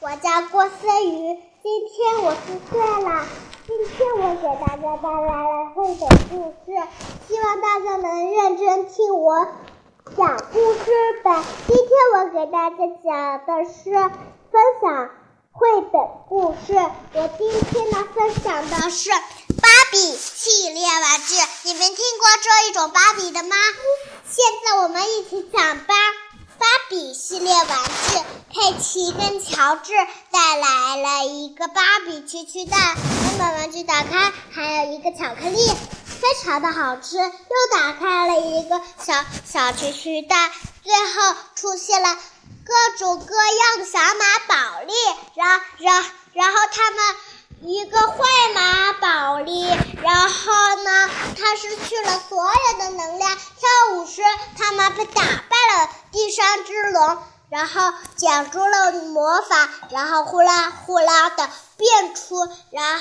我叫郭思雨，今天我四岁了。今天我给大家带来了绘本故事，希望大家能认真听我讲故事吧。今天我给大家讲的是分享绘本故事。我今天呢分享的是芭比系列玩具。你们听过这一种芭比的吗？现在我们一起讲吧。系列玩具，佩奇跟乔治带来了一个芭比蛐蛐蛋。我把玩具打开，还有一个巧克力，非常的好吃。又打开了一个小小蛐蛐蛋，最后出现了各种各样的小马宝莉。然然然后他们一个坏马宝莉，然后呢，他失去了所有的能量。跳舞时，他们被打败。第三只龙，然后讲出了魔法，然后呼啦呼啦的变出，然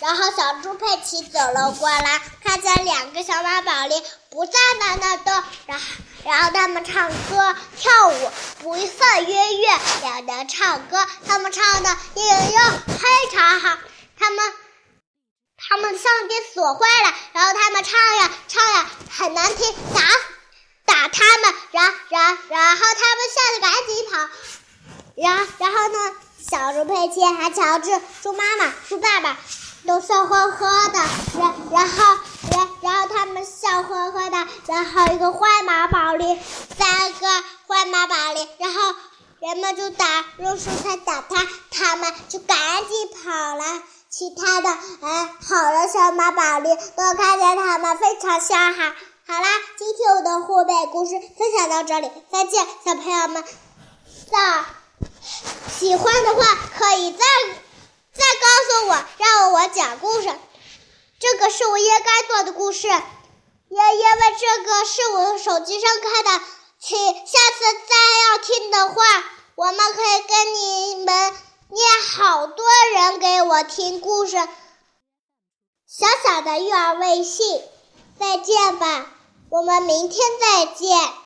然后小猪佩奇走了过来，看见两个小马宝莉不在在那动，然后然后他们唱歌跳舞，不分音乐，两人唱歌，他们唱的音乐非常好，他们他们上帝锁坏了，然后他们唱呀唱呀很难听，打。打他们，然然然后他们吓得赶紧跑，然然后呢，小猪佩奇还乔治、猪妈妈、猪爸爸都笑呵呵的，然然后然然后他们笑呵呵的，然后一个坏马宝莉，三个坏马宝莉，然后人们就打用蔬菜打他，他们就赶紧跑了，其他的哎好的小马宝莉都看见他们非常笑哈。好啦，今天我的绘本故事分享到这里，再见，小朋友们。再喜欢的话，可以再再告诉我，让我讲故事。这个是我应该做的故事，因因为这个是我手机上看的。请下次再要听的话，我们可以跟你们念好多人给我听故事。小小的育儿微信，再见吧。我们明天再见。